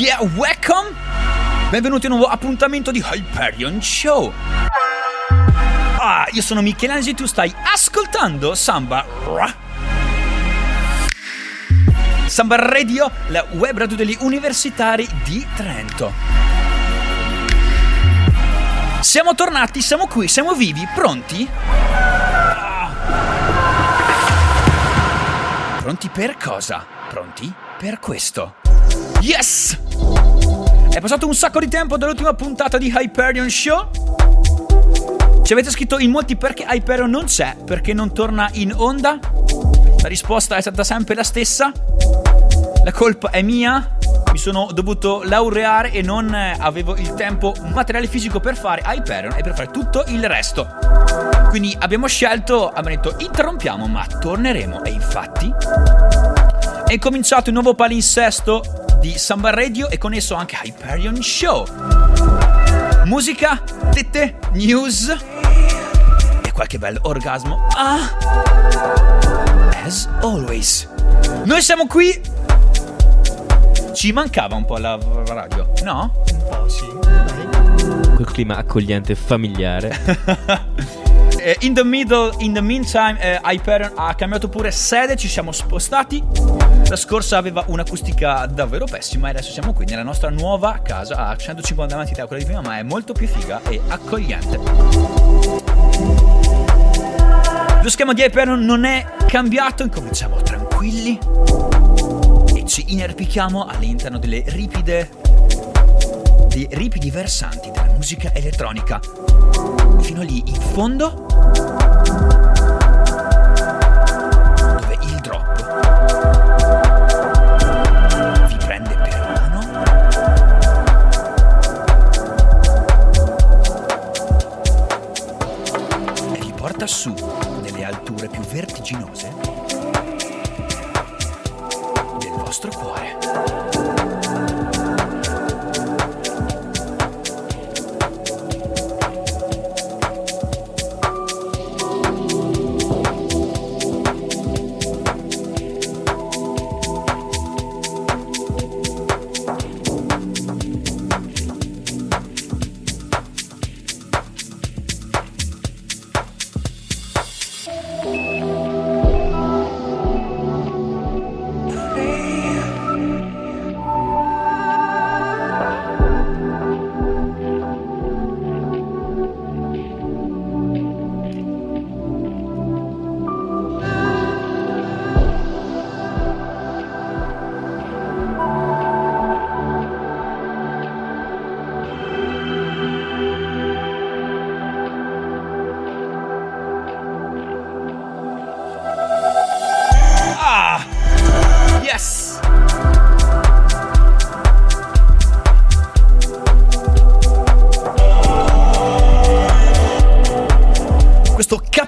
Yeah, welcome! Benvenuti a un nuovo appuntamento di Hyperion Show! Ah, io sono Michelangelo e tu stai ascoltando Samba Samba Radio, la web radio degli universitari di Trento. Siamo tornati, siamo qui, siamo vivi, pronti? Ah. Pronti per cosa? Pronti per questo. Yes! È passato un sacco di tempo dall'ultima puntata di Hyperion Show. Ci avete scritto in molti perché Hyperion non c'è, perché non torna in onda. La risposta è stata sempre la stessa. La colpa è mia. Mi sono dovuto laureare e non avevo il tempo materiale fisico per fare Hyperion e per fare tutto il resto. Quindi abbiamo scelto, abbiamo detto interrompiamo ma torneremo e infatti è cominciato il nuovo palinsesto di Samba Radio e con esso anche Hyperion Show. Musica, tette, news e qualche bel orgasmo. Ah! As always. Noi siamo qui. Ci mancava un po' la radio, no? Un po' sì. Quel clima accogliente e familiare. Eh, in the middle, in the meantime, eh, Hyperion ha cambiato pure sede, ci siamo spostati. La scorsa aveva un'acustica davvero pessima e adesso siamo qui nella nostra nuova casa a 150 metri da quella di prima, ma è molto più figa e accogliente. Lo schema di Hyperion non è cambiato, incominciamo tranquilli e ci inerpichiamo all'interno delle ripide dei ripidi versanti della musica elettronica. Fino lì in fondo vertiginose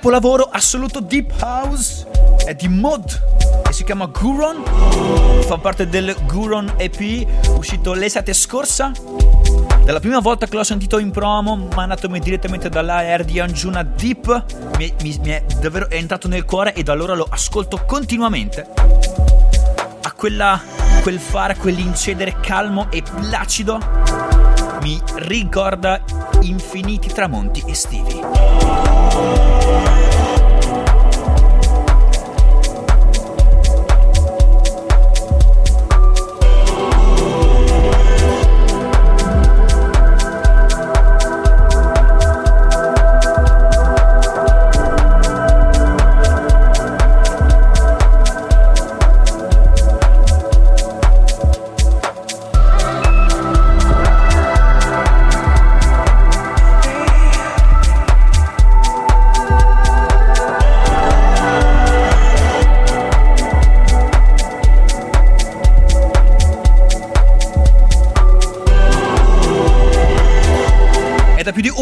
capolavoro assoluto Deep House è di Mod e si chiama Guron. Fa parte del Guron EP uscito l'estate scorsa. Dalla prima volta che l'ho sentito in promo, mandatemi direttamente dall'AR di Anjuna Deep, mi, mi- mi è davvero è entrato nel cuore e da allora lo ascolto continuamente. A quella, quel fare, quell'incedere calmo e placido mi ricorda infiniti tramonti estivi.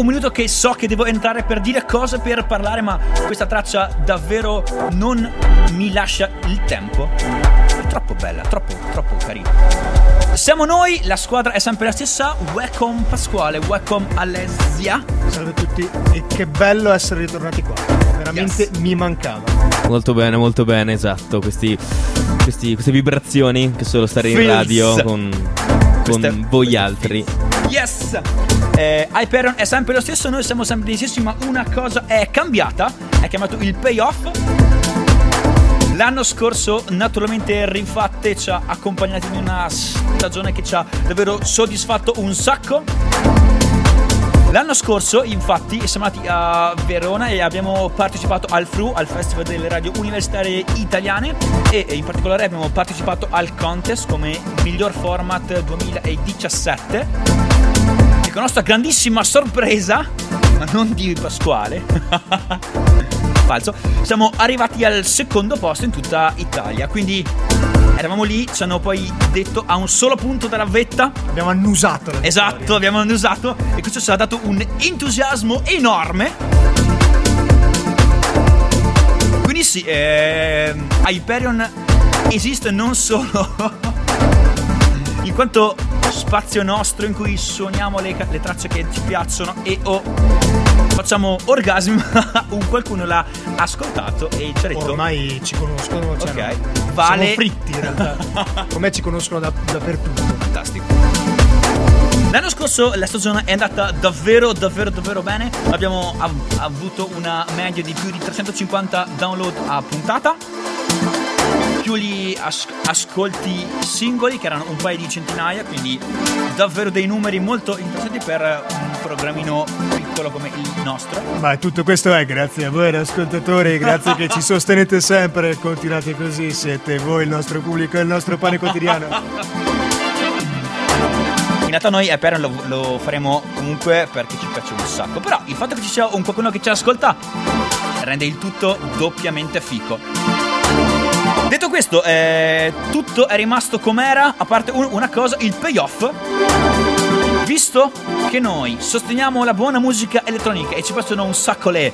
Un minuto che so che devo entrare per dire cose, per parlare, ma questa traccia davvero non mi lascia il tempo. È troppo bella, troppo, troppo carina. Siamo noi, la squadra è sempre la stessa. Welcome Pasquale, welcome Alessia. Salve a tutti e che bello essere ritornati qua. Veramente Yes. mi mancava. Molto bene, molto bene, esatto. Questi, questi- queste vibrazioni che solo stare in Feels. radio con con voi altri. Yes! Eh, Hyperion è sempre lo stesso, noi siamo sempre gli stessi, ma una cosa è cambiata, è chiamato il payoff. L'anno scorso, naturalmente, Rinfatte ci ha accompagnati in una stagione che ci ha davvero soddisfatto un sacco. L'anno scorso, infatti, siamo andati a Verona e abbiamo partecipato al FRU, al Festival delle Radio Universitarie Italiane e in particolare abbiamo partecipato al contest come miglior format 2017 con nostra grandissima sorpresa, ma non di Pasquale, falso, siamo arrivati al secondo posto in tutta Italia, quindi eravamo lì, ci hanno poi detto a un solo punto dalla vetta Abbiamo annusato la Esatto, vittoria. abbiamo annusato e questo ci ha dato un entusiasmo enorme. Quindi sì, ehm, Hyperion esiste non solo in quanto spazio nostro in cui suoniamo le, le tracce che ci piacciono e o facciamo orgasmi, ma un qualcuno l'ha ascoltato e ci ha detto Ormai ci conoscono, cioè Ok, no, vale- siamo fritti in realtà. Come ci conoscono da- dappertutto. fantastico. L'anno scorso la stagione è andata davvero, davvero, davvero bene. Abbiamo av- avuto una media di più di 350 download a puntata. Più gli as- ascolti singoli, che erano un paio di centinaia, quindi davvero dei numeri molto interessanti per un programmino piccolo come il nostro. Ma tutto questo è grazie a voi ascoltatori, grazie che ci sostenete sempre, continuate così, siete voi il nostro pubblico e il nostro pane quotidiano. In realtà noi Hyperion lo, lo faremo comunque perché ci piace un sacco. Però il fatto che ci sia un qualcuno che ci ascolta rende il tutto doppiamente fico. Detto questo, eh, tutto è rimasto com'era, a parte un- una cosa, il payoff. Visto che noi sosteniamo la buona musica elettronica e ci piacciono un sacco le...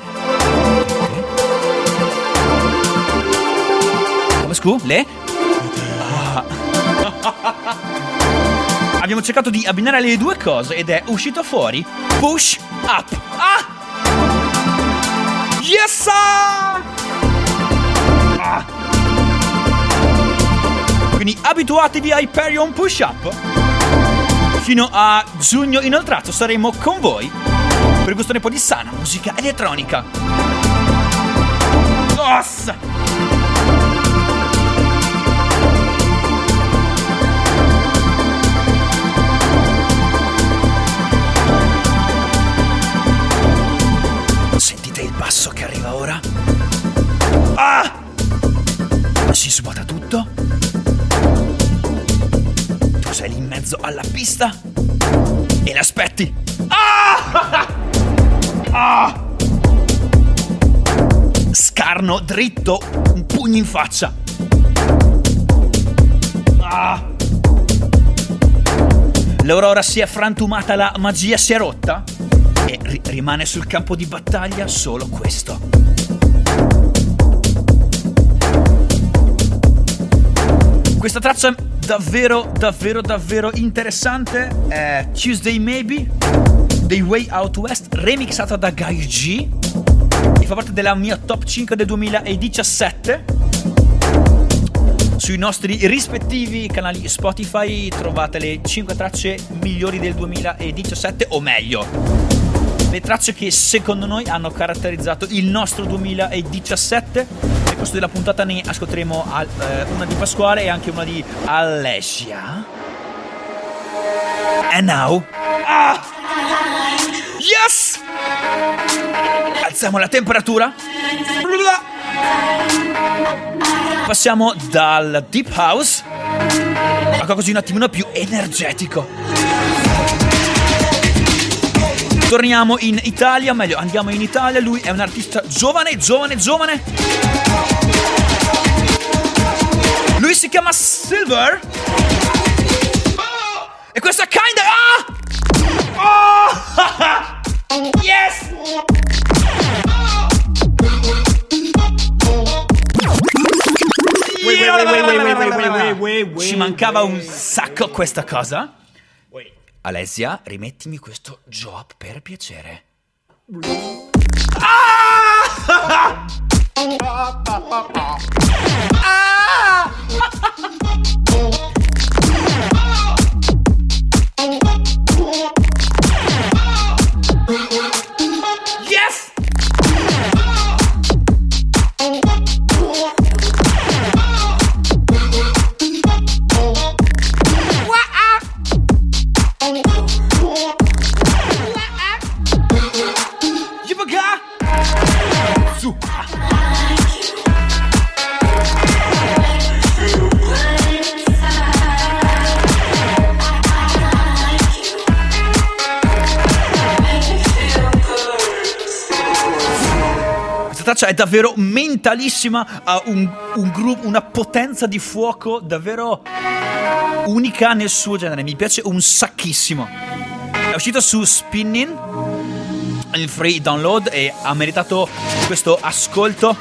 Come scu? Le? Ah. Abbiamo cercato di abbinare le due cose ed è uscito fuori Push Up. Ah! Yes! sir! Quindi abituatevi a Hyperion Push Up. Fino a giugno inoltrato saremo con voi per gustare un po' di sana musica elettronica. Sentite il basso che arriva ora? Ah! Si svuota tutto? Sei lì in mezzo alla pista e l'aspetti. Ah! Ah! Scarno dritto, un pugno in faccia. Ah! L'aurora si è frantumata, la magia si è rotta e ri- rimane sul campo di battaglia solo questo. Questa traccia davvero, davvero, davvero interessante. È Tuesday Maybe dei Way Out West, remixata da Guy G. E fa parte della mia top 5 del 2017. Sui nostri rispettivi canali Spotify trovate le 5 tracce migliori del 2017, o meglio, le tracce che secondo noi hanno caratterizzato il nostro 2017. Nel corso della puntata ne ascolteremo al- eh, una di Pasquale e anche una di Alessia. And now. Ah! Yes! Alziamo la temperatura. Passiamo dal deep house a qualcosa di un attimino più energetico. Torniamo in Italia, meglio andiamo in Italia, lui è un artista giovane, giovane, giovane. Lui si chiama Silver. E questa è kinda... Ah! Oh! yes! Ci mancava un sacco questa cosa. Alessia, rimettimi questo job per piacere. Ah! Ah! traccia è davvero mentalissima, ha un, un groove, una potenza di fuoco davvero unica nel suo genere. Mi piace un sacchissimo. È uscito su Spinning il free download e ha meritato questo ascolto,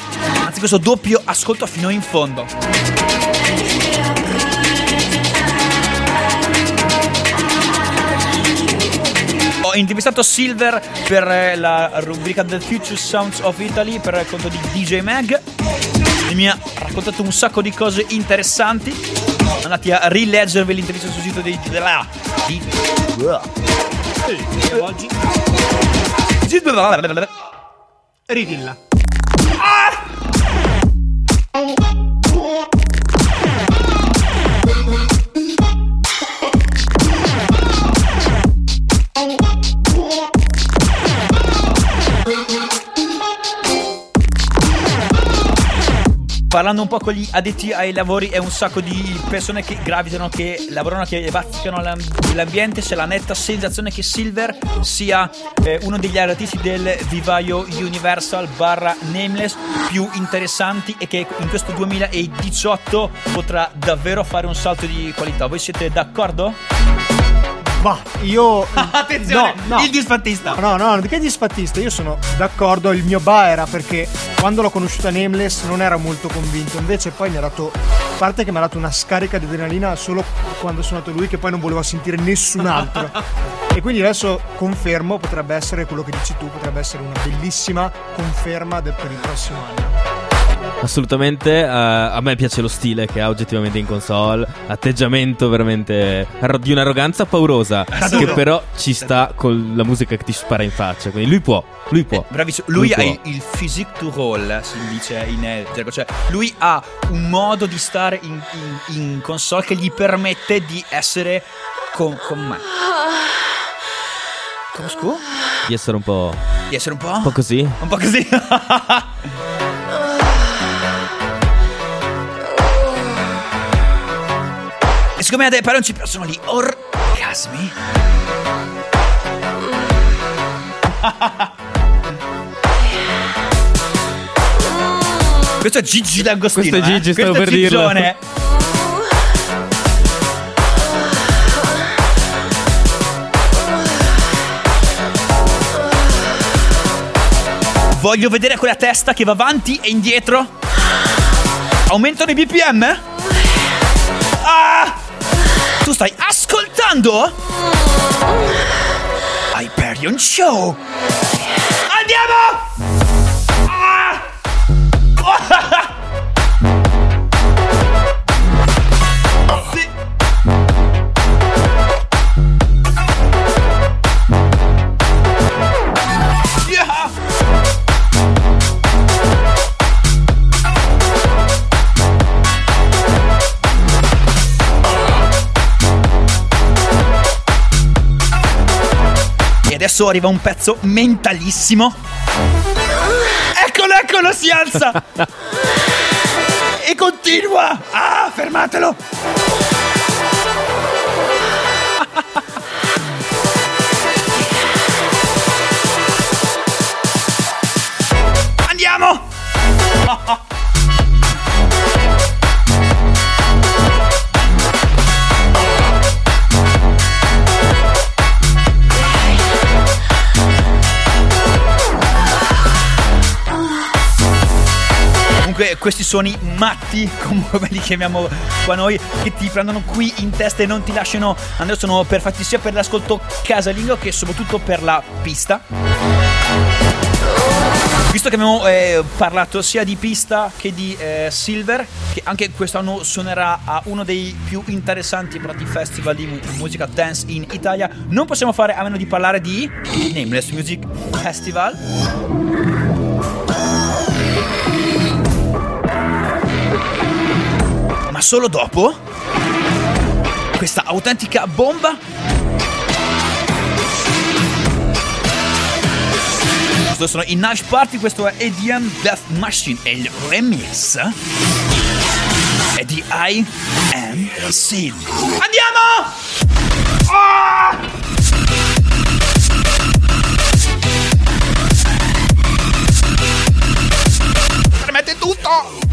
anzi questo doppio ascolto fino in fondo. Intervistato Silver per eh, la rubrica The Future Sounds of Italy per il conto di DJ Mag e mi ha raccontato un sacco di cose interessanti. Andate a rileggervi l'intervista sul sito di, della, di, Oggi ridilla. Parlando un po' con gli addetti ai lavori è un sacco di persone che gravitano, che lavorano, che bazzicano l'am- l'ambiente. C'è la netta sensazione che Silver sia eh, uno degli artisti del vivaio Universal barra Nameless più interessanti e che in questo 2018 potrà davvero fare un salto di qualità. Voi siete d'accordo? Ma io. Attenzione, No, no. il disfattista. No, no, che disfattista, io sono d'accordo, il mio ba era perché quando l'ho conosciuta Nameless non era molto convinto, invece poi mi ha dato, a parte che mi ha dato una scarica di adrenalina solo quando sono nato lui che poi non volevo sentire nessun altro. e quindi adesso confermo, potrebbe essere quello che dici tu, potrebbe essere una bellissima conferma del- per il prossimo anno. Assolutamente, eh, a me piace lo stile che ha oggettivamente in console, atteggiamento veramente arro- di un'arroganza paurosa, che duro. però ci sta con la musica che ti spara in faccia, quindi lui può, lui può. Bravissimo, lui, Lui ha il, il physique to roll, si dice in eh, gergo, cioè lui ha un modo di stare in, in- in console che gli permette di essere con, con me. Come scu? Di essere un po', Di essere un po'? un po' così. Un po' così. siccome a però non ci piacciono gli orgasmi. Questo è Gigi D'Agostino. Questo è Gigi, eh? stavo Questo per dirlo. Gigione. Voglio vedere quella testa che va avanti e indietro. Aumentano i BPM? Tu stai ascoltando? Hyperion Show! Andiamo! Adesso arriva un pezzo mentalissimo. Eccolo, eccolo, si alza! e continua! Ah, fermatelo! Comunque questi suoni matti, come li chiamiamo qua noi, che ti prendono qui in testa e non ti lasciano andare, sono perfetti sia per l'ascolto casalingo che soprattutto per la pista. Visto che abbiamo eh, parlato sia di pista che di eh, Silver, che anche quest'anno suonerà a uno dei più interessanti pronti festival di mu- musica dance in Italia, non possiamo fare a meno di parlare di Nameless Music Festival. Ma solo dopo questa autentica bomba Esatto, sono i Knife Party, questo è EDM Death Machine e il remix è di I Am Sid. Andiamo! Ah! Premette tutto!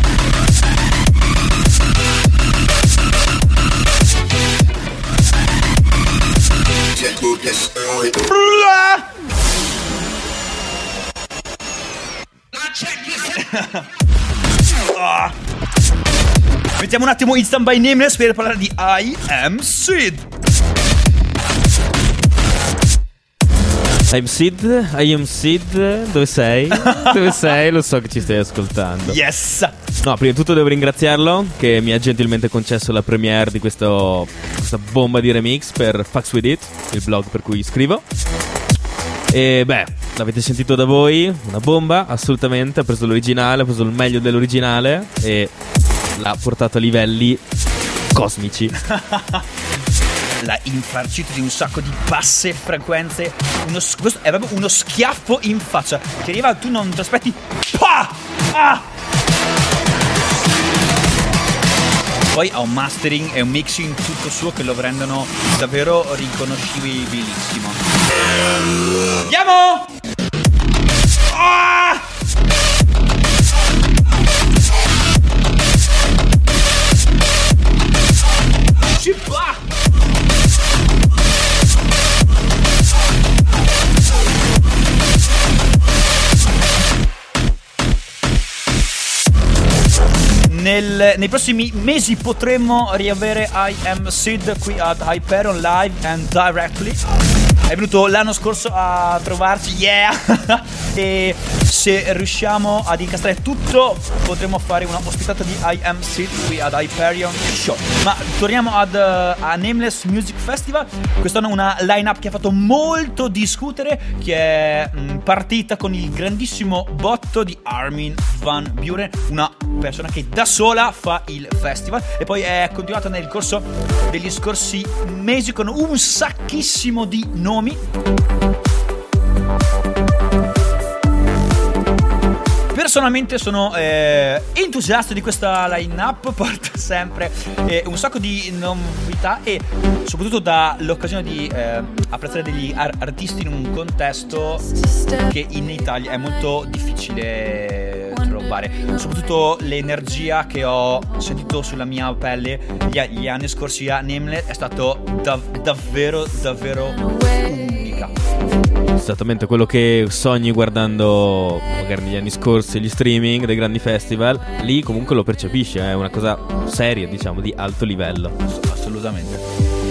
Blah! Ah. Mettiamo un attimo Instant by Nameless per parlare di I Am Sid. I'm Sid, I am Sid, dove sei? dove sei? Lo so che ci stai ascoltando. Yes! No, prima di tutto devo ringraziarlo che mi ha gentilmente concesso la premiere di questo, questa bomba di remix per Fax With It, il blog per cui scrivo. E beh, l'avete sentito da voi, una bomba, assolutamente, ha preso l'originale, ha preso il meglio dell'originale e l'ha portato a livelli cosmici. L'ha infarcito di un sacco di basse frequenze. Uno, questo è proprio uno schiaffo in faccia. Ti arriva, tu non ti aspetti. Ah! Poi ha un mastering e un mixing tutto suo che lo rendono davvero riconoscibilissimo. Andiamo! Ah! Nel- nei prossimi mesi potremmo riavere I Am Sid qui ad Hyperion Live and Directly. È venuto l'anno scorso a trovarci, yeah! e se riusciamo ad incastrare tutto, potremo fare una ospitata di I Am Sid qui ad Hyperion Show. Ma torniamo ad, eh, a Nameless Music Festival. Quest'anno una line-up che ha fatto molto discutere, che è mh, partita con il grandissimo botto di Armin Van Buren, una persona che da sola fa il festival e poi è continuata nel corso degli scorsi mesi con un sacchissimo di nomi. Personalmente sono eh, entusiasta di questa line-up, porta sempre eh, un sacco di novità e soprattutto dà l'occasione di eh, apprezzare degli ar- artisti in un contesto che in Italia è molto difficile trovare. Soprattutto l'energia che ho sentito sulla mia pelle gli, gli anni scorsi a Nameless è stato dav- davvero, davvero unica. Esattamente quello che sogni guardando magari negli anni scorsi gli streaming dei grandi festival, lì comunque lo percepisci, è una cosa seria, diciamo, di alto livello. Assolutamente.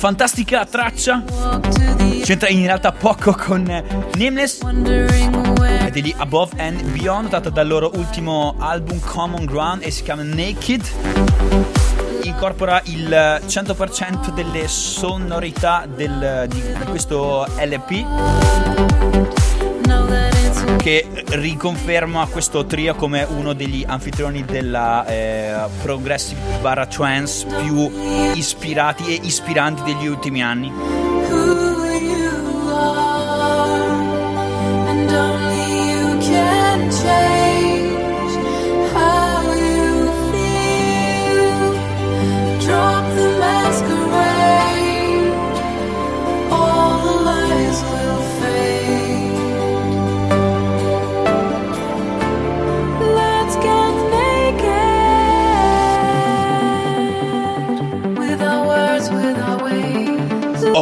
Fantastica traccia. C'entra in realtà poco con eh, Nameless è di Above and Beyond, tratta dal loro ultimo album Common Ground e si chiama Naked. Incorpora il 100% delle sonorità del- di, di questo LP che riconferma questo trio come uno degli anfitrioni della eh, progressive barra trance più ispirati e ispiranti degli ultimi anni. change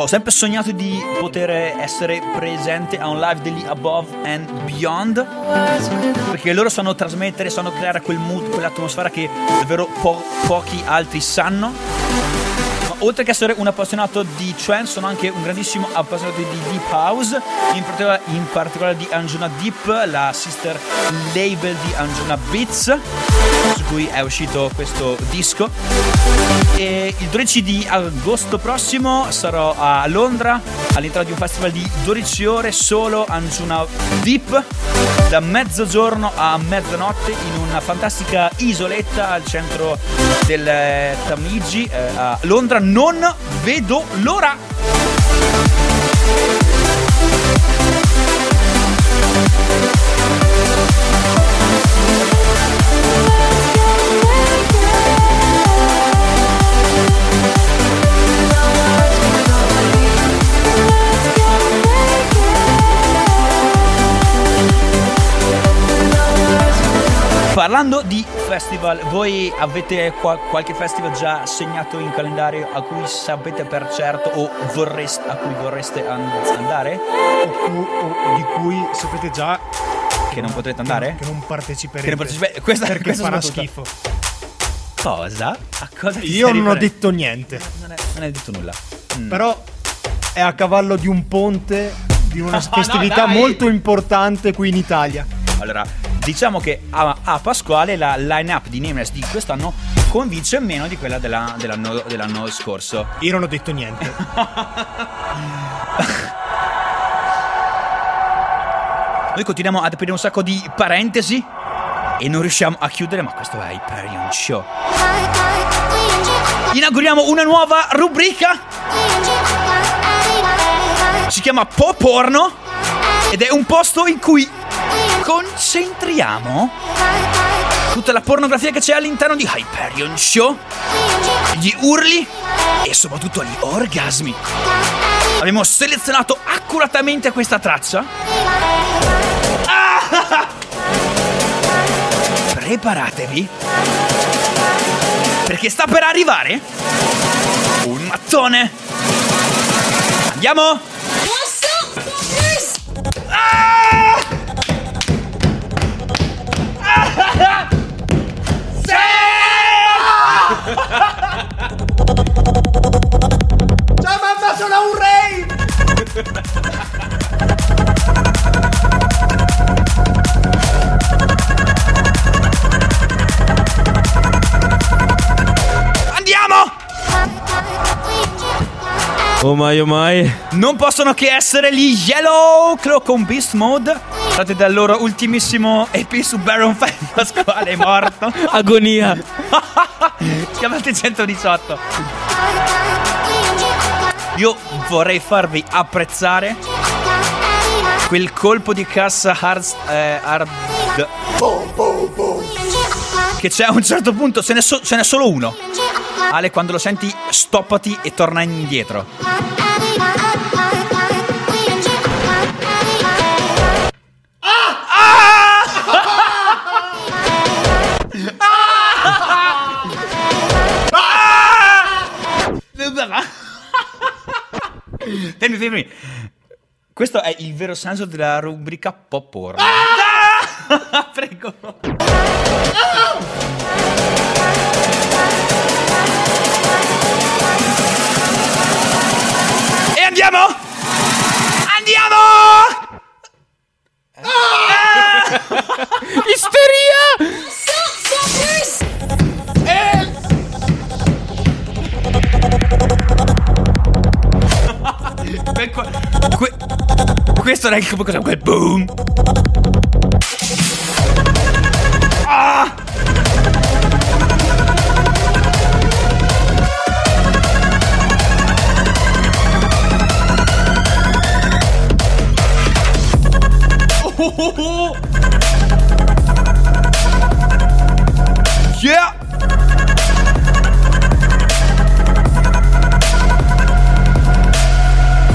sempre sognato di poter essere presente a un live degli Above and Beyond perché loro sanno trasmettere, sanno creare quel mood, quell'atmosfera che davvero po- pochi altri sanno. Oltre che essere un appassionato di trance, sono anche un grandissimo appassionato di deep house, in particolare, in particolare di Anjuna Deep, la sister label di Anjuna Beats, su cui è uscito questo disco. E il 12 di agosto prossimo sarò a Londra all'interno di un festival di 12 ore solo Anjuna Deep da mezzogiorno a mezzanotte in una fantastica isoletta al centro del eh, Tamigi eh, a Londra. Non vedo l'ora! Parlando di festival, voi avete qua- qualche festival già segnato in calendario a cui sapete per certo o vorreste, a cui vorreste an- andare? o, cu- o di cui sapete già Che non potrete andare? che non parteciperete. Che non partecipe- questa- perché questa farà schifo. Cosa? A cosa Io non ho detto niente, Non, è- non hai detto nulla. Mm. però è a cavallo di un ponte di una No, festività no, molto importante qui in Italia. Allora, diciamo che a, a Pasquale la line-up di Nameless di quest'anno convince meno di quella della- dell'anno, dell'anno scorso. Io non ho detto niente. Noi continuiamo ad aprire un sacco di parentesi e non riusciamo a chiudere, ma questo è Hyperion Show. Inauguriamo una nuova rubrica, si chiama Po Porno ed è un posto in cui concentriamo tutta la pornografia che c'è all'interno di Hyperion Show, gli urli e soprattutto gli orgasmi. Abbiamo selezionato accuratamente questa traccia. Ah! Preparatevi. Perché sta per arrivare un mattone. Andiamo? Ah! Ciao mamma, sono un! Andiamo! Oh mai, oh mai. Non possono che essere gli Yellow Claw con Beast Mode. Tratti dal loro ultimissimo EP su Baron 5 Pasquale è morto. Agonia. Chiamate 118. Io vorrei farvi apprezzare quel colpo di cassa hard, eh, hard che c'è a un certo punto, ce n'è, so- ce n'è solo uno. Ale, quando lo senti, stoppati e torna indietro. Fermi, fermi. Questo è il vero senso della rubrica pop porno. Ah! Prego. Andiamo! Andiamo! Isteria! Quel- que- que- questo era il cos'è quel boom. Ah! Oh, oh, oh.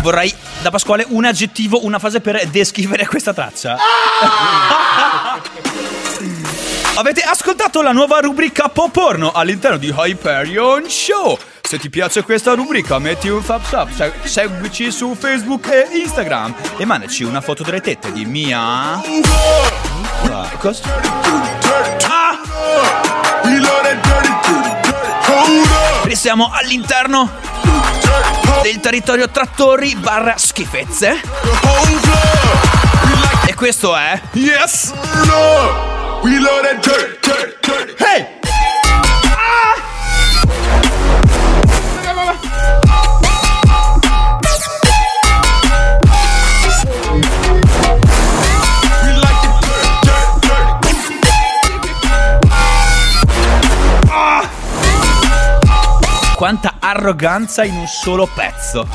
Vorrei da Pasquale un aggettivo, una frase per descrivere questa traccia. Avete ascoltato la nuova rubrica Pop Porno all'interno di Hyperion Show. Se ti piace questa rubrica, metti un thumbs up, se- seguici su Facebook e Instagram e mandaci una foto delle tette di Mia. Ah, cosa? Ah! Siamo all'interno del territorio trattori barra schifezze. E questo è Yes! Hey! Quanta arroganza in un solo pezzo.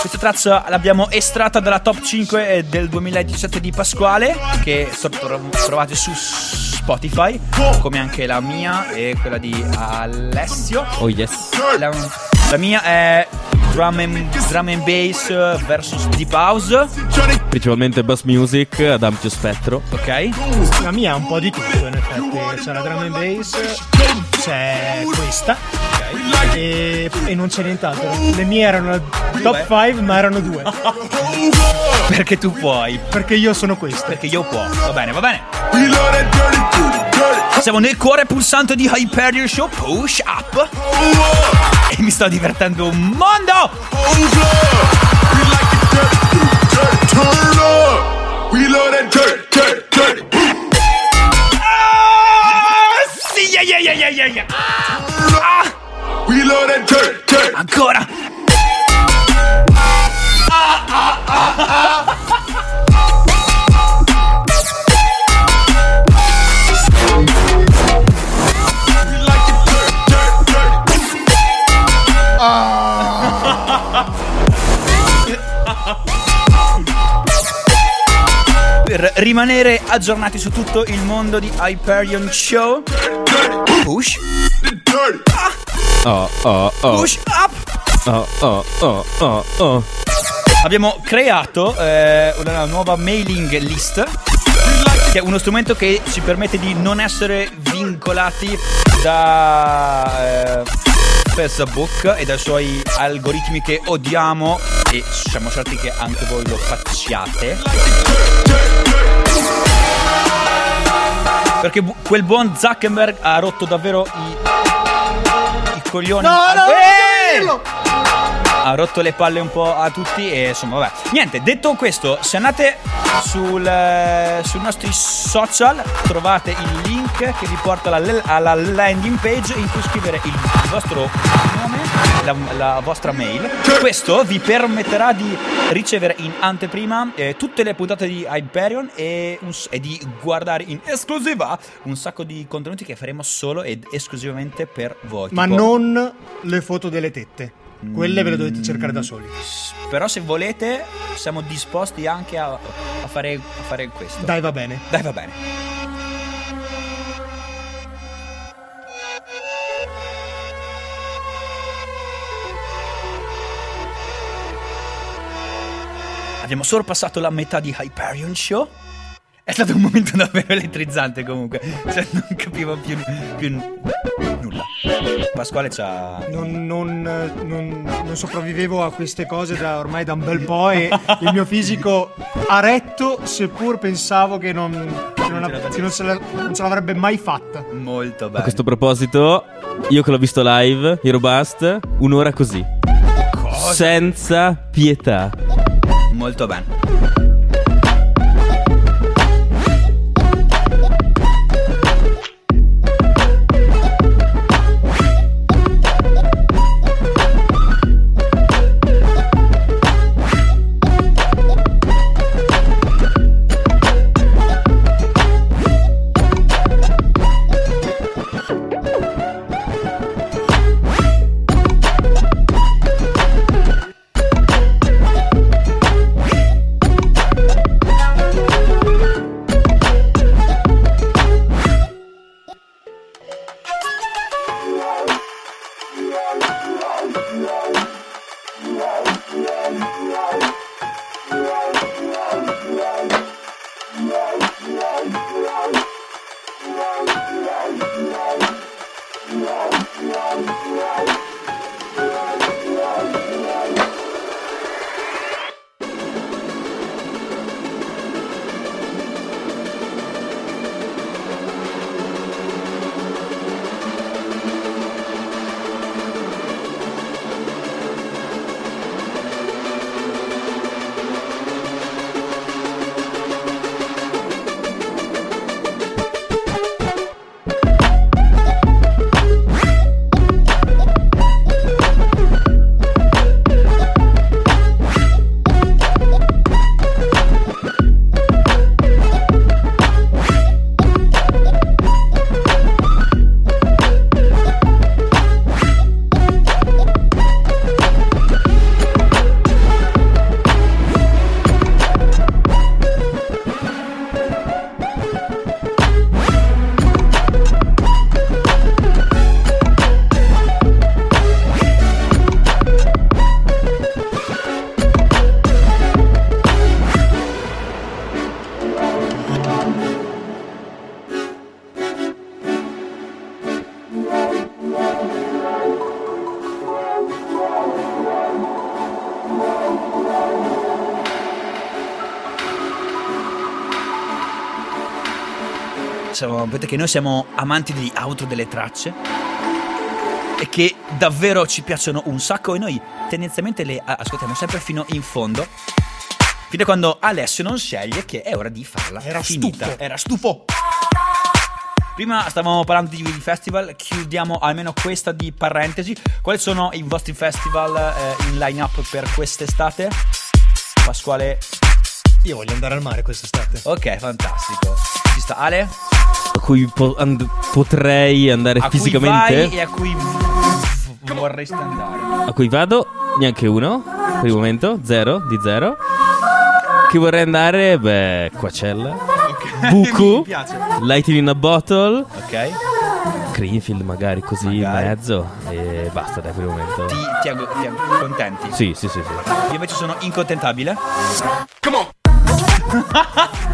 Questa traccia l'abbiamo estratta dalla top 5 del 2017 di Pasquale, che trovate su Spotify, come anche la mia e quella di Alessio. Oh yes. La, la mia è drum and, drum and bass versus deep house, Principalmente bass music ad ampio spettro. ok? La mia è un po' di tutto, in effetti. C'è la drum and bass, c'è questa. E, e non c'è nient'altro. Le mie erano top 5, ma erano due. Perché tu puoi, Perché io sono queste. perché io può. Va bene, va bene. Siamo nel cuore pulsante di Hyperion Show Push Up. E mi sto divertendo un mondo! Ah, sì, yeah, yeah, yeah, yeah. Ah, ancora! Per rimanere aggiornati su tutto il mondo di Hyperion Show, push, Oh, oh, oh. push up. Oh, oh, oh, oh, oh. Abbiamo creato eh, una nuova mailing list che è uno strumento che ci permette di non essere vincolati da eh, Facebook e dai suoi algoritmi che odiamo e siamo certi che anche voi lo facciate. Perché bu- quel buon Zuckerberg ha rotto davvero i, i coglioni. No, no, non Eh! Ha rotto le palle un po' a tutti e insomma vabbè. Niente detto questo se andate sul, eh, sui nostri social trovate il link che vi porta alla, alla landing page in cui scrivere il vostro nome la, la vostra mail. Questo vi permetterà di ricevere in anteprima eh, tutte le puntate di Hyperion e, un e di guardare in esclusiva un sacco di contenuti che faremo solo ed esclusivamente per voi. Ma Tipo- non le foto delle tette. Quelle ve le dovete cercare da soli. Però se volete siamo disposti anche a, a fare, a fare questo. Dai, va bene. Dai, va bene. Abbiamo sorpassato la metà di Hyperion Show. È stato un momento davvero elettrizzante comunque. Cioè, non capivo più, più nulla. Pasquale c'ha... Non, non, non- non sopravvivevo a queste cose da ormai da un bel po' e il mio fisico ha retto, seppur pensavo che non, che non, ha- che non se la- non ce l'avrebbe mai fatta. Molto A bello. questo proposito, io che l'ho visto live, Eurobust, un'ora così. Senza pietà. Molto bene. Sapete che noi siamo amanti di outro delle tracce e che davvero ci piacciono un sacco e noi tendenzialmente le ascoltiamo sempre fino in fondo. Fino a quando Alessio non sceglie che è ora di farla Era finita. stufo. Era stufo. Prima stavamo parlando di di festival, chiudiamo almeno questa di parentesi. Quali sono i vostri festival eh, in line up per quest'estate? Pasquale Io voglio andare al mare quest'estate. Ok, fantastico. Ci sta Ale? A cui po- and- potrei andare A cui fisicamente. vai e a cui vorresti andare. A cui vado? Neanche uno. Per il momento, zero di zero. Chi vorrei andare? Beh, Coachella. Buku. Mi piace. Lightning in a Bottle. Ok? Greenfield magari così in Magari. mezzo. E basta dai per il momento. Ti, ti, ag- ti ag- contenti? Sì, sì, sì, sì. Io invece sono incontentabile. Scusa,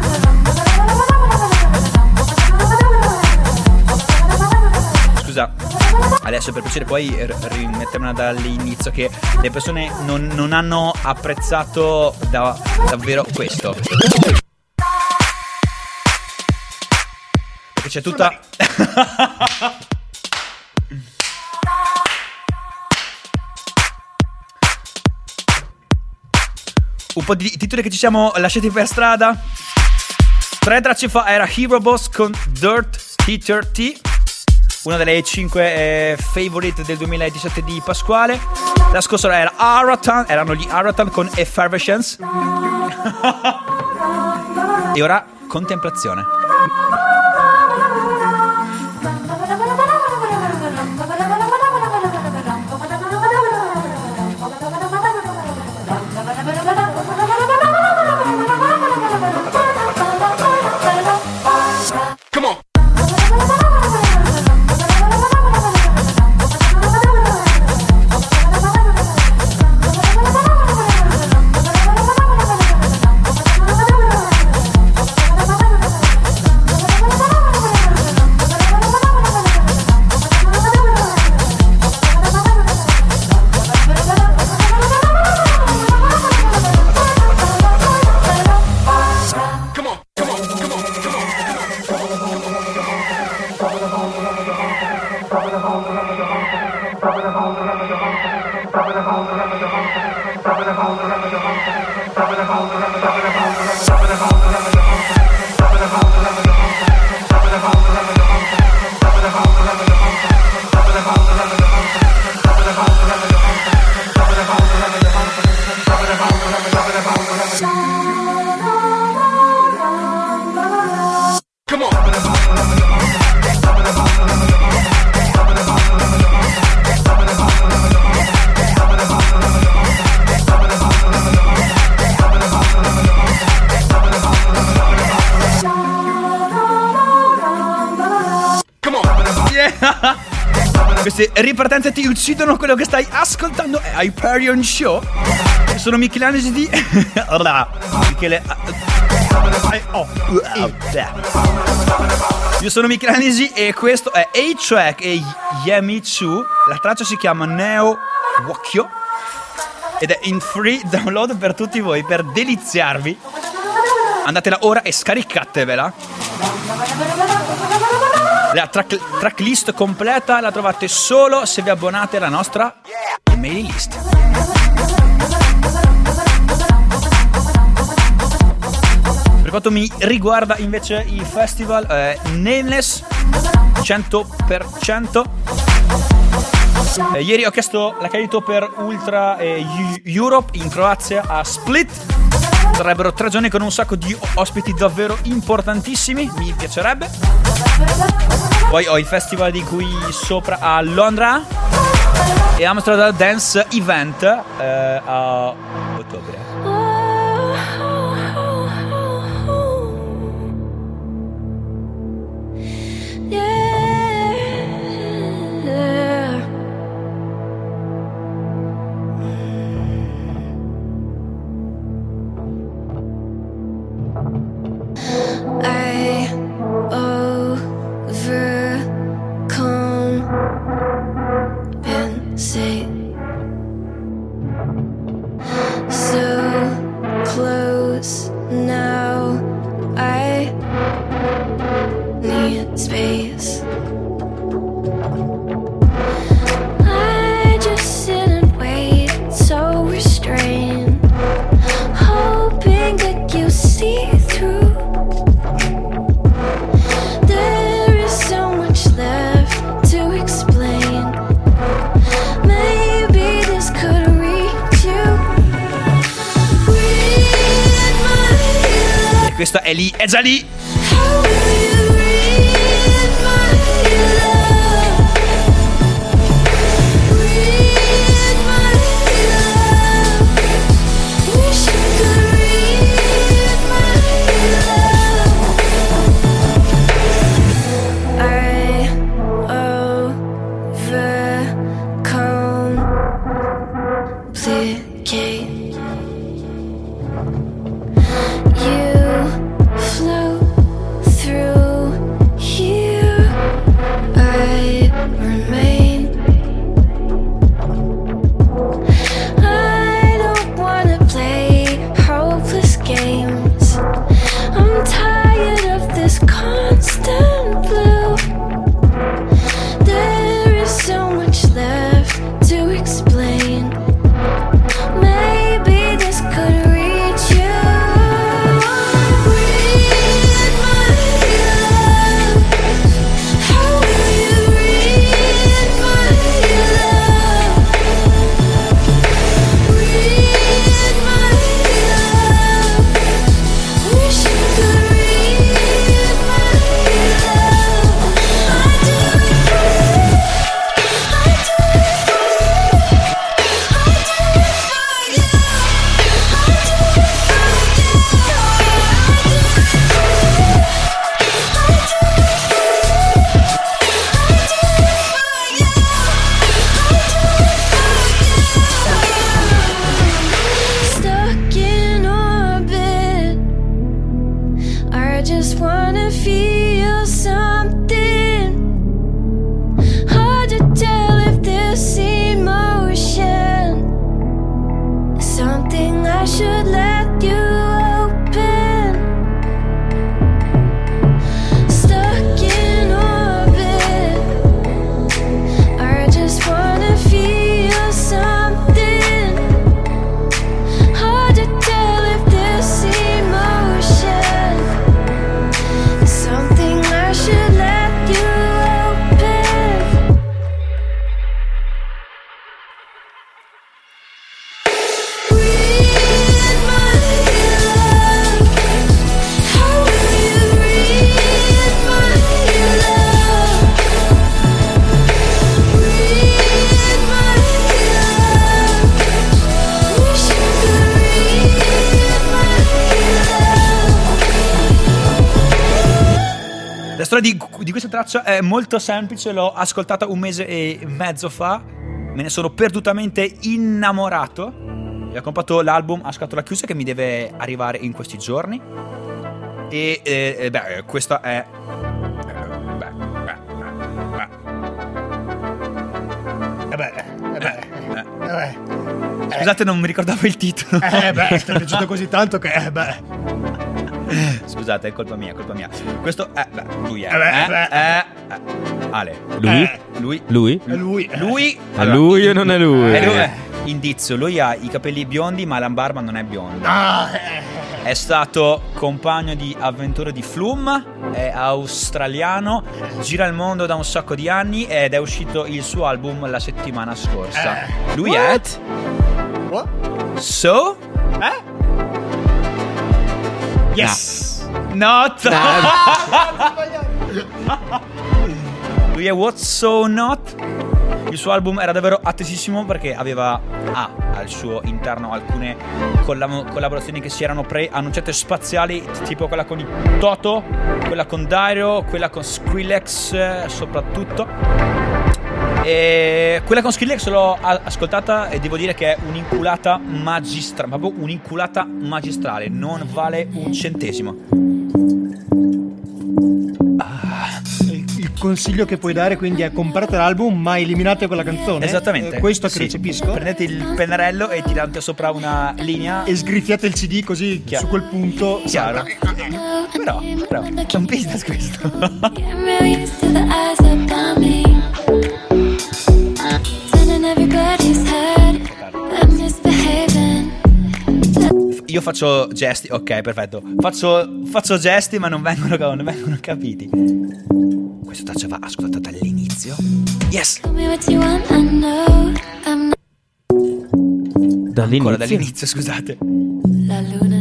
adesso per piacere puoi r- rimettermela dall'inizio che le persone non, non hanno apprezzato da- davvero questo. Perché c'è tutta... Un po' di titoli che ci siamo lasciati per strada. Tre tracce fa era Hero Boss con Dirt Heater T. Una delle 5 favorite del 2017 di Pasquale. La scorsa era Aratan, erano gli Aratan con Effervescence. e ora Contemplazione. Stop it, hold it, Queste ripartenze ti uccidono quello che stai ascoltando è Hyperion Show. Sono Michelanesi di... Michele... eh, oh, Io sono Michelanesi e questo è A-Track e Yemitsu. La traccia si chiama Neo Wakyo ed è in free download per tutti voi per deliziarvi. Andatela ora e scaricatevela. La track- tracklist completa la trovate solo se vi abbonate alla nostra mailing list. Per quanto mi riguarda invece il festival eh, Nameless 100%. Eh, ieri ho chiesto l'accredito per Ultra eh, Eu- Europe in Croazia a Split. Sarebbero tre giorni con un sacco di ospiti davvero importantissimi, mi piacerebbe. Poi ho il festival di qui sopra a Londra e Amsterdam Dance Event eh, a ottobre. Storia di, di questa traccia è molto semplice, l'ho ascoltata un mese e mezzo fa, me ne sono perdutamente innamorato. E ho comprato l'album a scatola chiusa che mi deve arrivare in questi giorni. E eh, eh, beh, questa è. eh, beh, beh, beh, beh, beh. eh. Scusate, non mi ricordavo il titolo. Eh beh, è piaciuto così tanto che... Eh beh. Scusate, è colpa mia, è colpa mia. Questo è. Beh, lui è. Eh eh, beh. eh, eh. Ale. Lui? Eh. Lui. Lui? È lui. eh. Lui. È lui o non è lui? Eh, lui è- Indizio, lui ha i capelli biondi, ma la barba non è bionda. Ah, eh. È stato compagno di avventure di Flum, è australiano, gira il mondo da un sacco di anni ed è uscito il suo album la settimana scorsa. Eh. Lui What? What? è So Eh? Not. Lui è What's So Not. Il suo album era davvero attesissimo perché aveva ha al suo interno alcune colla- collaborazioni che si erano pre-annunciate spaziali, tipo quella con Toto, quella con Dario, quella con Skrillex eh, soprattutto. E quella con Skrillex l'ho a- ascoltata e devo dire che è un'inculata magistrale, proprio un'inculata magistrale, non vale un centesimo. Il, il consiglio che puoi dare quindi è comprate l'album ma eliminate quella canzone. Esattamente. È questo che Sì. recepisco. Prendete il pennarello e tirate sopra una linea. E sgriffiate il CD così Chiaro. su quel punto. Chiaro. Però, però, un business questo. Io faccio gesti, ok, perfetto. Faccio, faccio gesti, ma non vengono, non vengono capiti. Questa traccia va ascoltata dall'inizio. Yes! Dall'inizio. Ancora dall'inizio, scusate.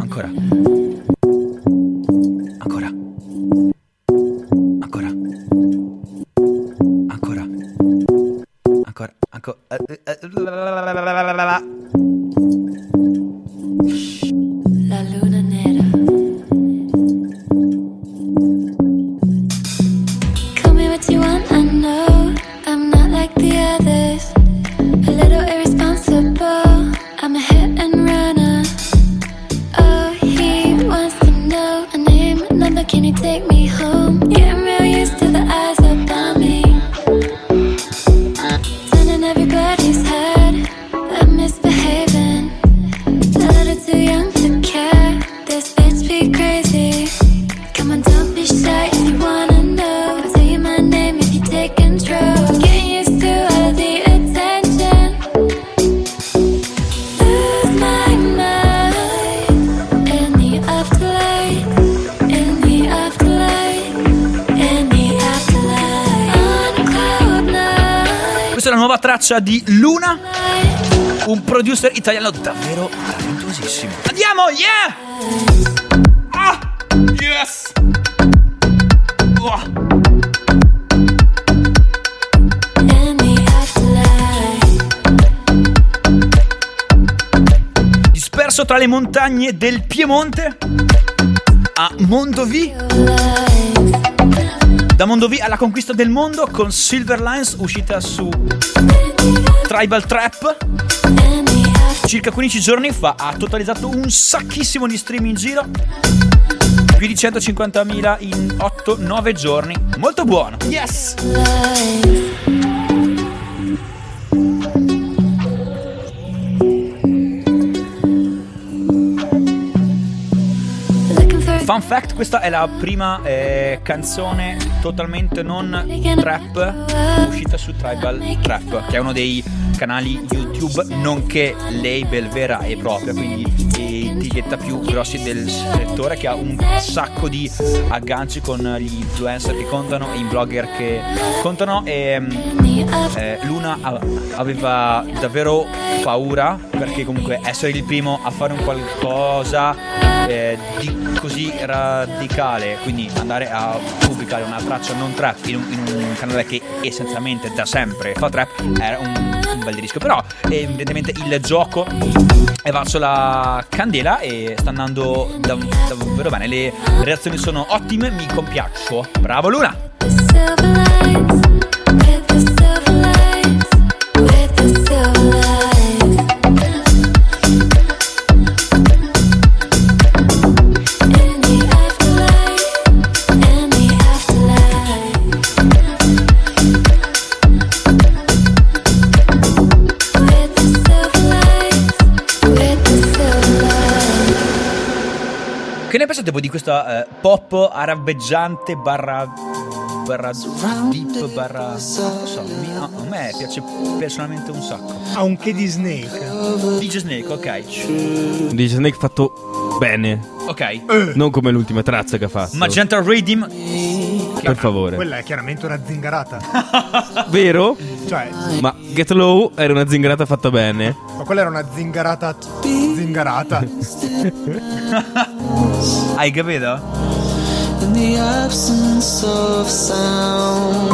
Ancora. Ancora. Ancora. Ancora. Ancora. Ancora. Traccia di Luna, un producer italiano davvero talentuosissimo. Andiamo, yeah! Ah! Yes! Oh. Disperso tra le montagne del Piemonte a Mondovì, da Mondovì alla conquista del mondo con Silver Lines uscita su Tribal Trap. Circa 15 giorni fa ha totalizzato un sacchissimo di stream in giro. Più di 150.000 in 8-9 giorni. Molto buono. yes Fun fact, questa è la prima eh, canzone totalmente non trap uscita su Tribal Trap, che è uno dei canali YouTube, nonché label vera e propria, quindi etichetta più grossi del settore, che ha un sacco di agganci con gli influencer che contano e i blogger che contano. E, mm, eh, Luna aveva davvero paura perché comunque essere il primo a fare un qualcosa eh, di così radicale, quindi andare a pubblicare una traccia non trap in un, in un canale che essenzialmente da sempre fa trap, era un, un bel disco. Però, evidentemente, il gioco è valso la candela e sta andando dav- davvero bene. Le reazioni sono ottime, mi compiaccio. Bravo Luna! Pensate voi di questa eh, pop arabeggiante barra barra deep barra non so, mi- a a me piace personalmente un sacco. Ha un che di Snake. DJ Snake, ok. Dice Snake fatto bene, Ok. non come l'ultima traccia che ha fatto. Magenta Redeem. per favore. Quella è chiaramente una zingarata. Vero? cioè, Ma Get Low era una zingarata fatta bene. ma quella era una zingarata. Zingarata. Hai capito? in the absence of sound.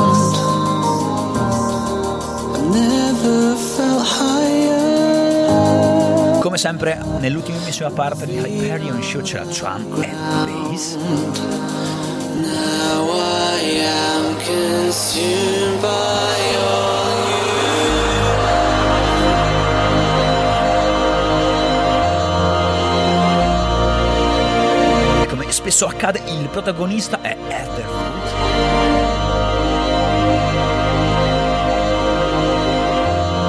I never felt higher. Come sempre, nell'ultimissima parte di Hyperion la drum and bass. Now I am consumed by all spesso accade, il protagonista è Etherwood.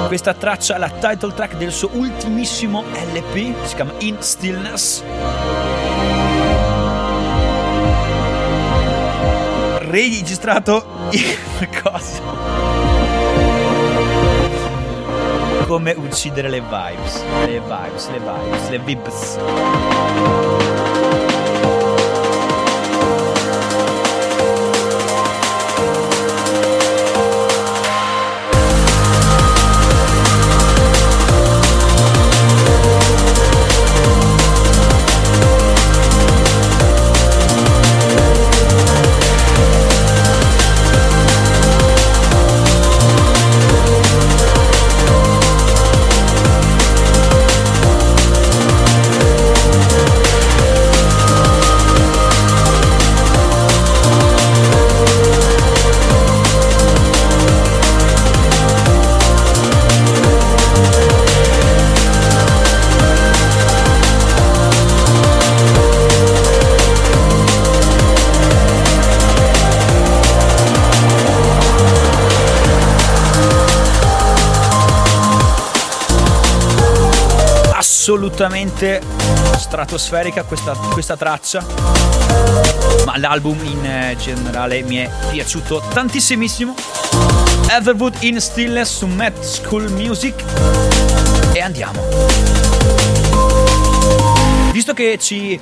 Questa traccia è la title track del suo ultimissimo LP, si chiama In Stillness. Registrato in cosa? Come uccidere le vibes, le vibes, le vibes, le vibes. Assolutamente stratosferica questa, questa traccia. Ma l'album in eh, generale mi è piaciuto tantissimissimo. Everwood in Stillness su Mad School Music. E andiamo. Visto che ci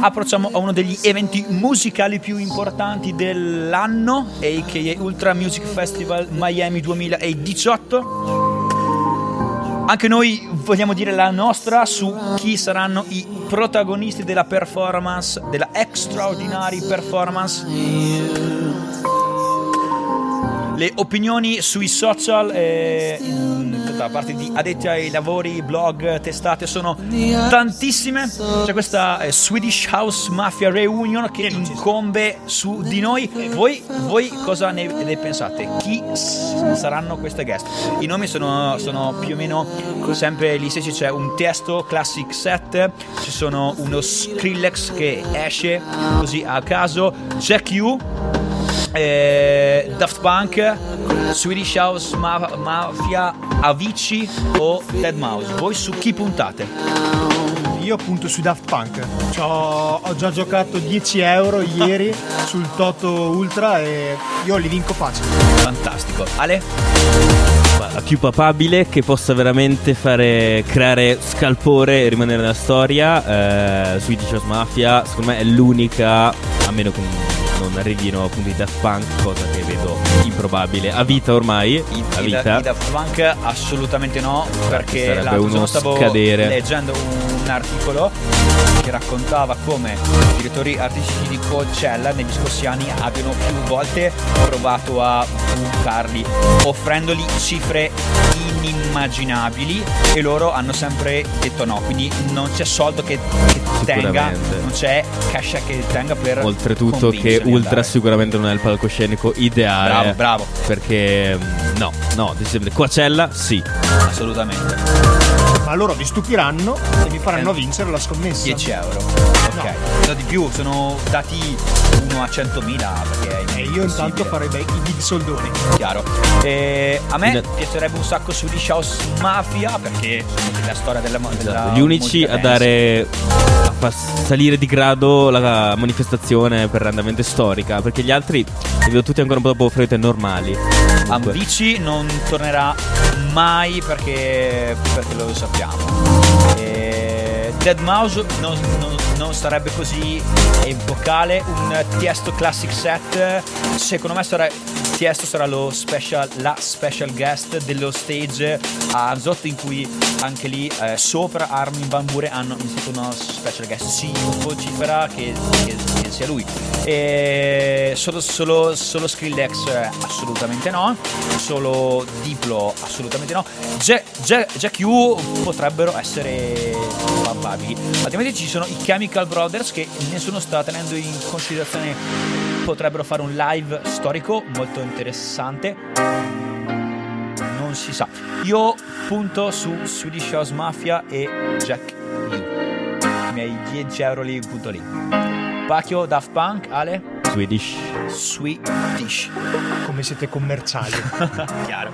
approcciamo a uno degli eventi musicali più importanti dell'anno, a.k.a. Ultra Music Festival Miami 2018, anche noi vogliamo dire la nostra su chi saranno i protagonisti della performance, della extraordinary performance. Le opinioni sui social eh, in- da parte di addetti ai lavori, blog, testate sono tantissime. C'è questa eh, Swedish House Mafia Reunion che incombe su di noi. Voi, voi cosa ne, ne pensate? Chi saranno queste guest? I nomi sono, sono più o meno sempre gli stessi. C'è un testo classic set, ci sono uno Skrillex che esce così a caso, Jack U eh, Daft Punk, Swedish House Ma- Mafia, Avicii o Dead Mouse. Voi su chi puntate? Io punto su Daft Punk. C'ho- ho già giocato 10 euro ieri sul Toto Ultra e io li vinco facile. Fantastico. Ale? La più papabile che possa veramente fare creare scalpore e rimanere nella storia. Eh, Swedish House Mafia, secondo me è l'unica, a meno che non arrivino appunto i Daft Punk, cosa che vedo improbabile. A vita ormai, I, a i- vita. i Daft Punk assolutamente no, perché sarebbe l'altro uno stavo scadere. leggendo un articolo che raccontava come i direttori artistici di Coachella negli scorsi anni abbiano più volte provato a bucarli, offrendoli cifre inimmaginabili e loro hanno sempre detto no, quindi non c'è soldo che, che tenga, non c'è cash che tenga per Oltretutto che Ultra sicuramente non è il palcoscenico ideale. Bravo, bravo, Perché mm, no, no. Coachella sì. assolutamente. Ma loro vi stupiranno e vi faranno Eh. vincere la scommessa. 10 euro. Ok. No, di più, sono dati 1 a 100.000 perché è E io intanto farei bei, i big soldoni. Chiaro. E a me In- piacerebbe un sacco Swedish House Mafia perché è la storia della, della. Gli unici a dare a far salire di grado la manifestazione per andamento storica, perché gli altri li vedo tutti ancora un po' dopo fredde normali. Ambici non tornerà mai perché, perché lo sappiamo. E Dead Mouse non, non- non sarebbe così epocale. Un Tiesto Classic Set, secondo me sarà. Tiesto sarà special, la special guest dello stage a Zotto in cui anche lì eh, sopra Armin Van Buren hanno iniziato uno special guest. Si vocifera che, che- che sia lui. E solo, solo, solo Skrillex eh, assolutamente no. Solo Diplo assolutamente no. Jack, Jack U potrebbero essere probabili. Altrimenti ci sono i Chemical Brothers che nessuno sta tenendo in considerazione. Potrebbero fare un live storico molto interessante. Non si sa. Io punto su Swedish House Mafia e Jack U. I miei 10 euro li butto lì. Pacchio, Daft Punk, Ale, Swedish. Swedish. Come siete commerciali. Chiaro.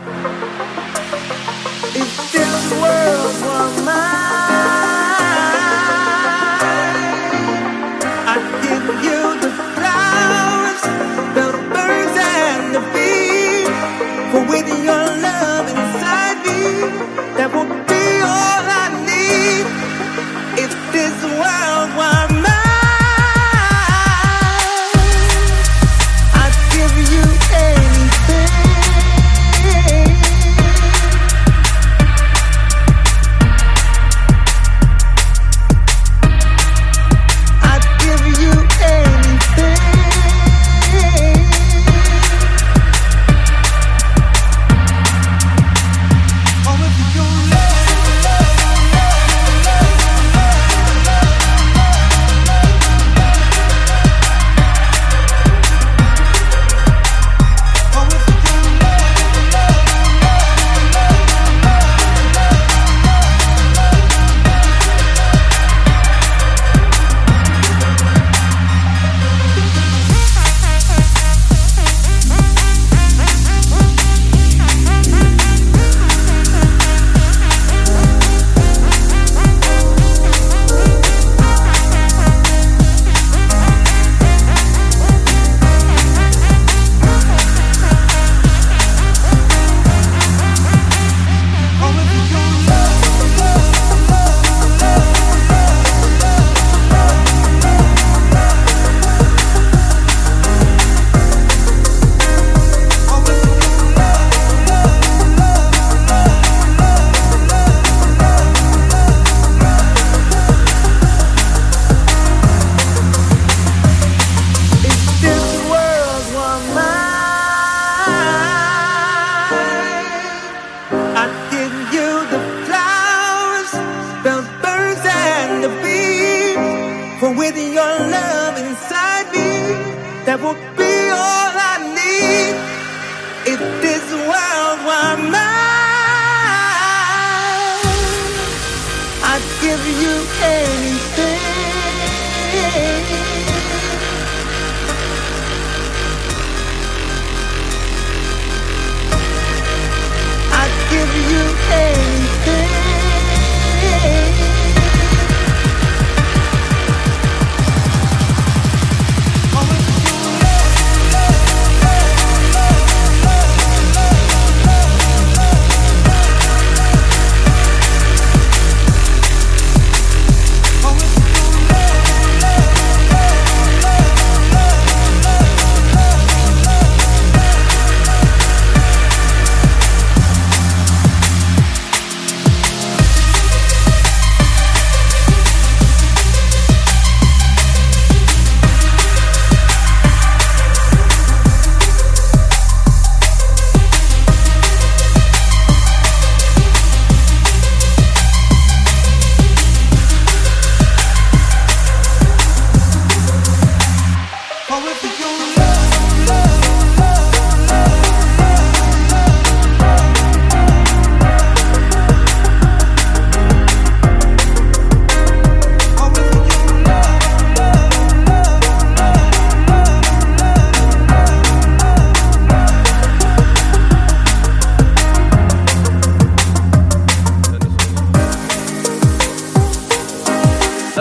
If this world were mine,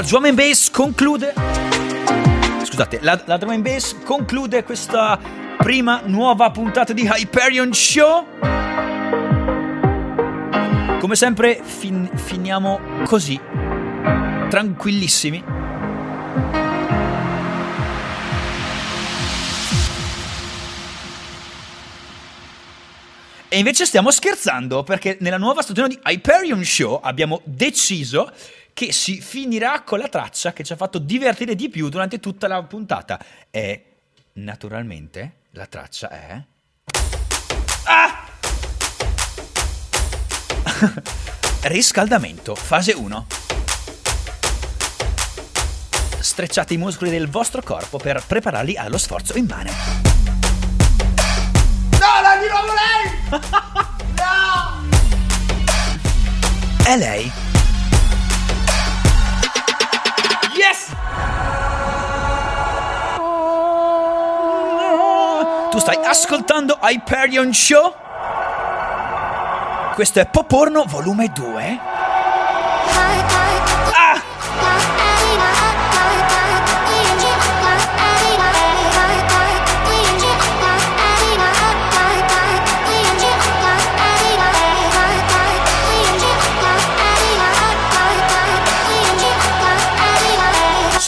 drum and bass conclude. Scusate, la, la drum and bass conclude questa prima nuova puntata di Hyperion Show. Come sempre, fin- finiamo così, tranquillissimi. E invece stiamo scherzando perché nella nuova stagione di Hyperion Show abbiamo deciso che si finirà con la traccia che ci ha fatto divertire di più durante tutta la puntata. E naturalmente la traccia è... Ah! Riscaldamento, fase 1. Strecciate i muscoli del vostro corpo per prepararli allo sforzo immane. No, no, di nuovo lei! no! È lei. Yes! Tu stai ascoltando Hyperion Show? Questo è Poporno volume 2.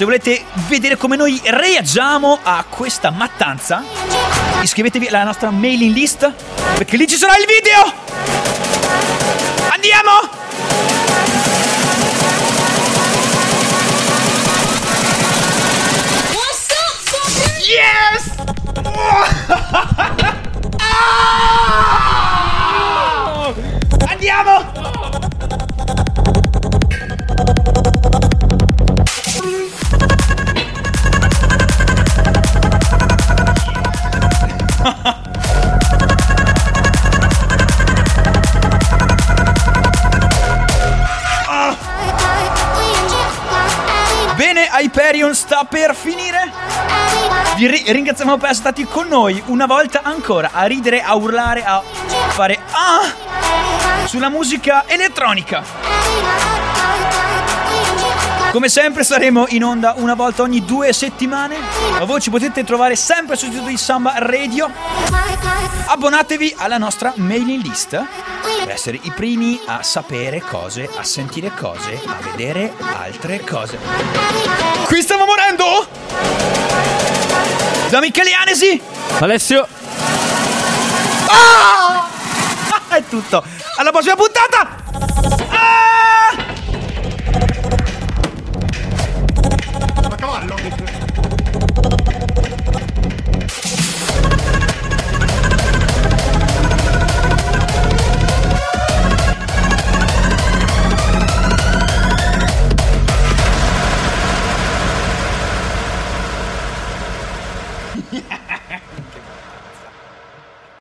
Se volete vedere come noi reagiamo a questa mattanza, iscrivetevi alla nostra mailing list perché lì ci sarà il video! Andiamo! Yes! Ah! Bene, Hyperion sta per finire. Vi ri- ringraziamo per essere stati con noi una volta ancora a ridere, a urlare, a fare ah sulla musica elettronica. Come sempre saremo in onda una volta ogni due settimane, ma voi ci potete trovare sempre sul sito di Samba Radio. Abbonatevi alla nostra mailing list per essere i primi a sapere cose, a sentire cose, a vedere altre cose. Qui stiamo morendo! Da Michele Anesi! Alessio, Ah! È tutto. Alla prossima puntata! Ah!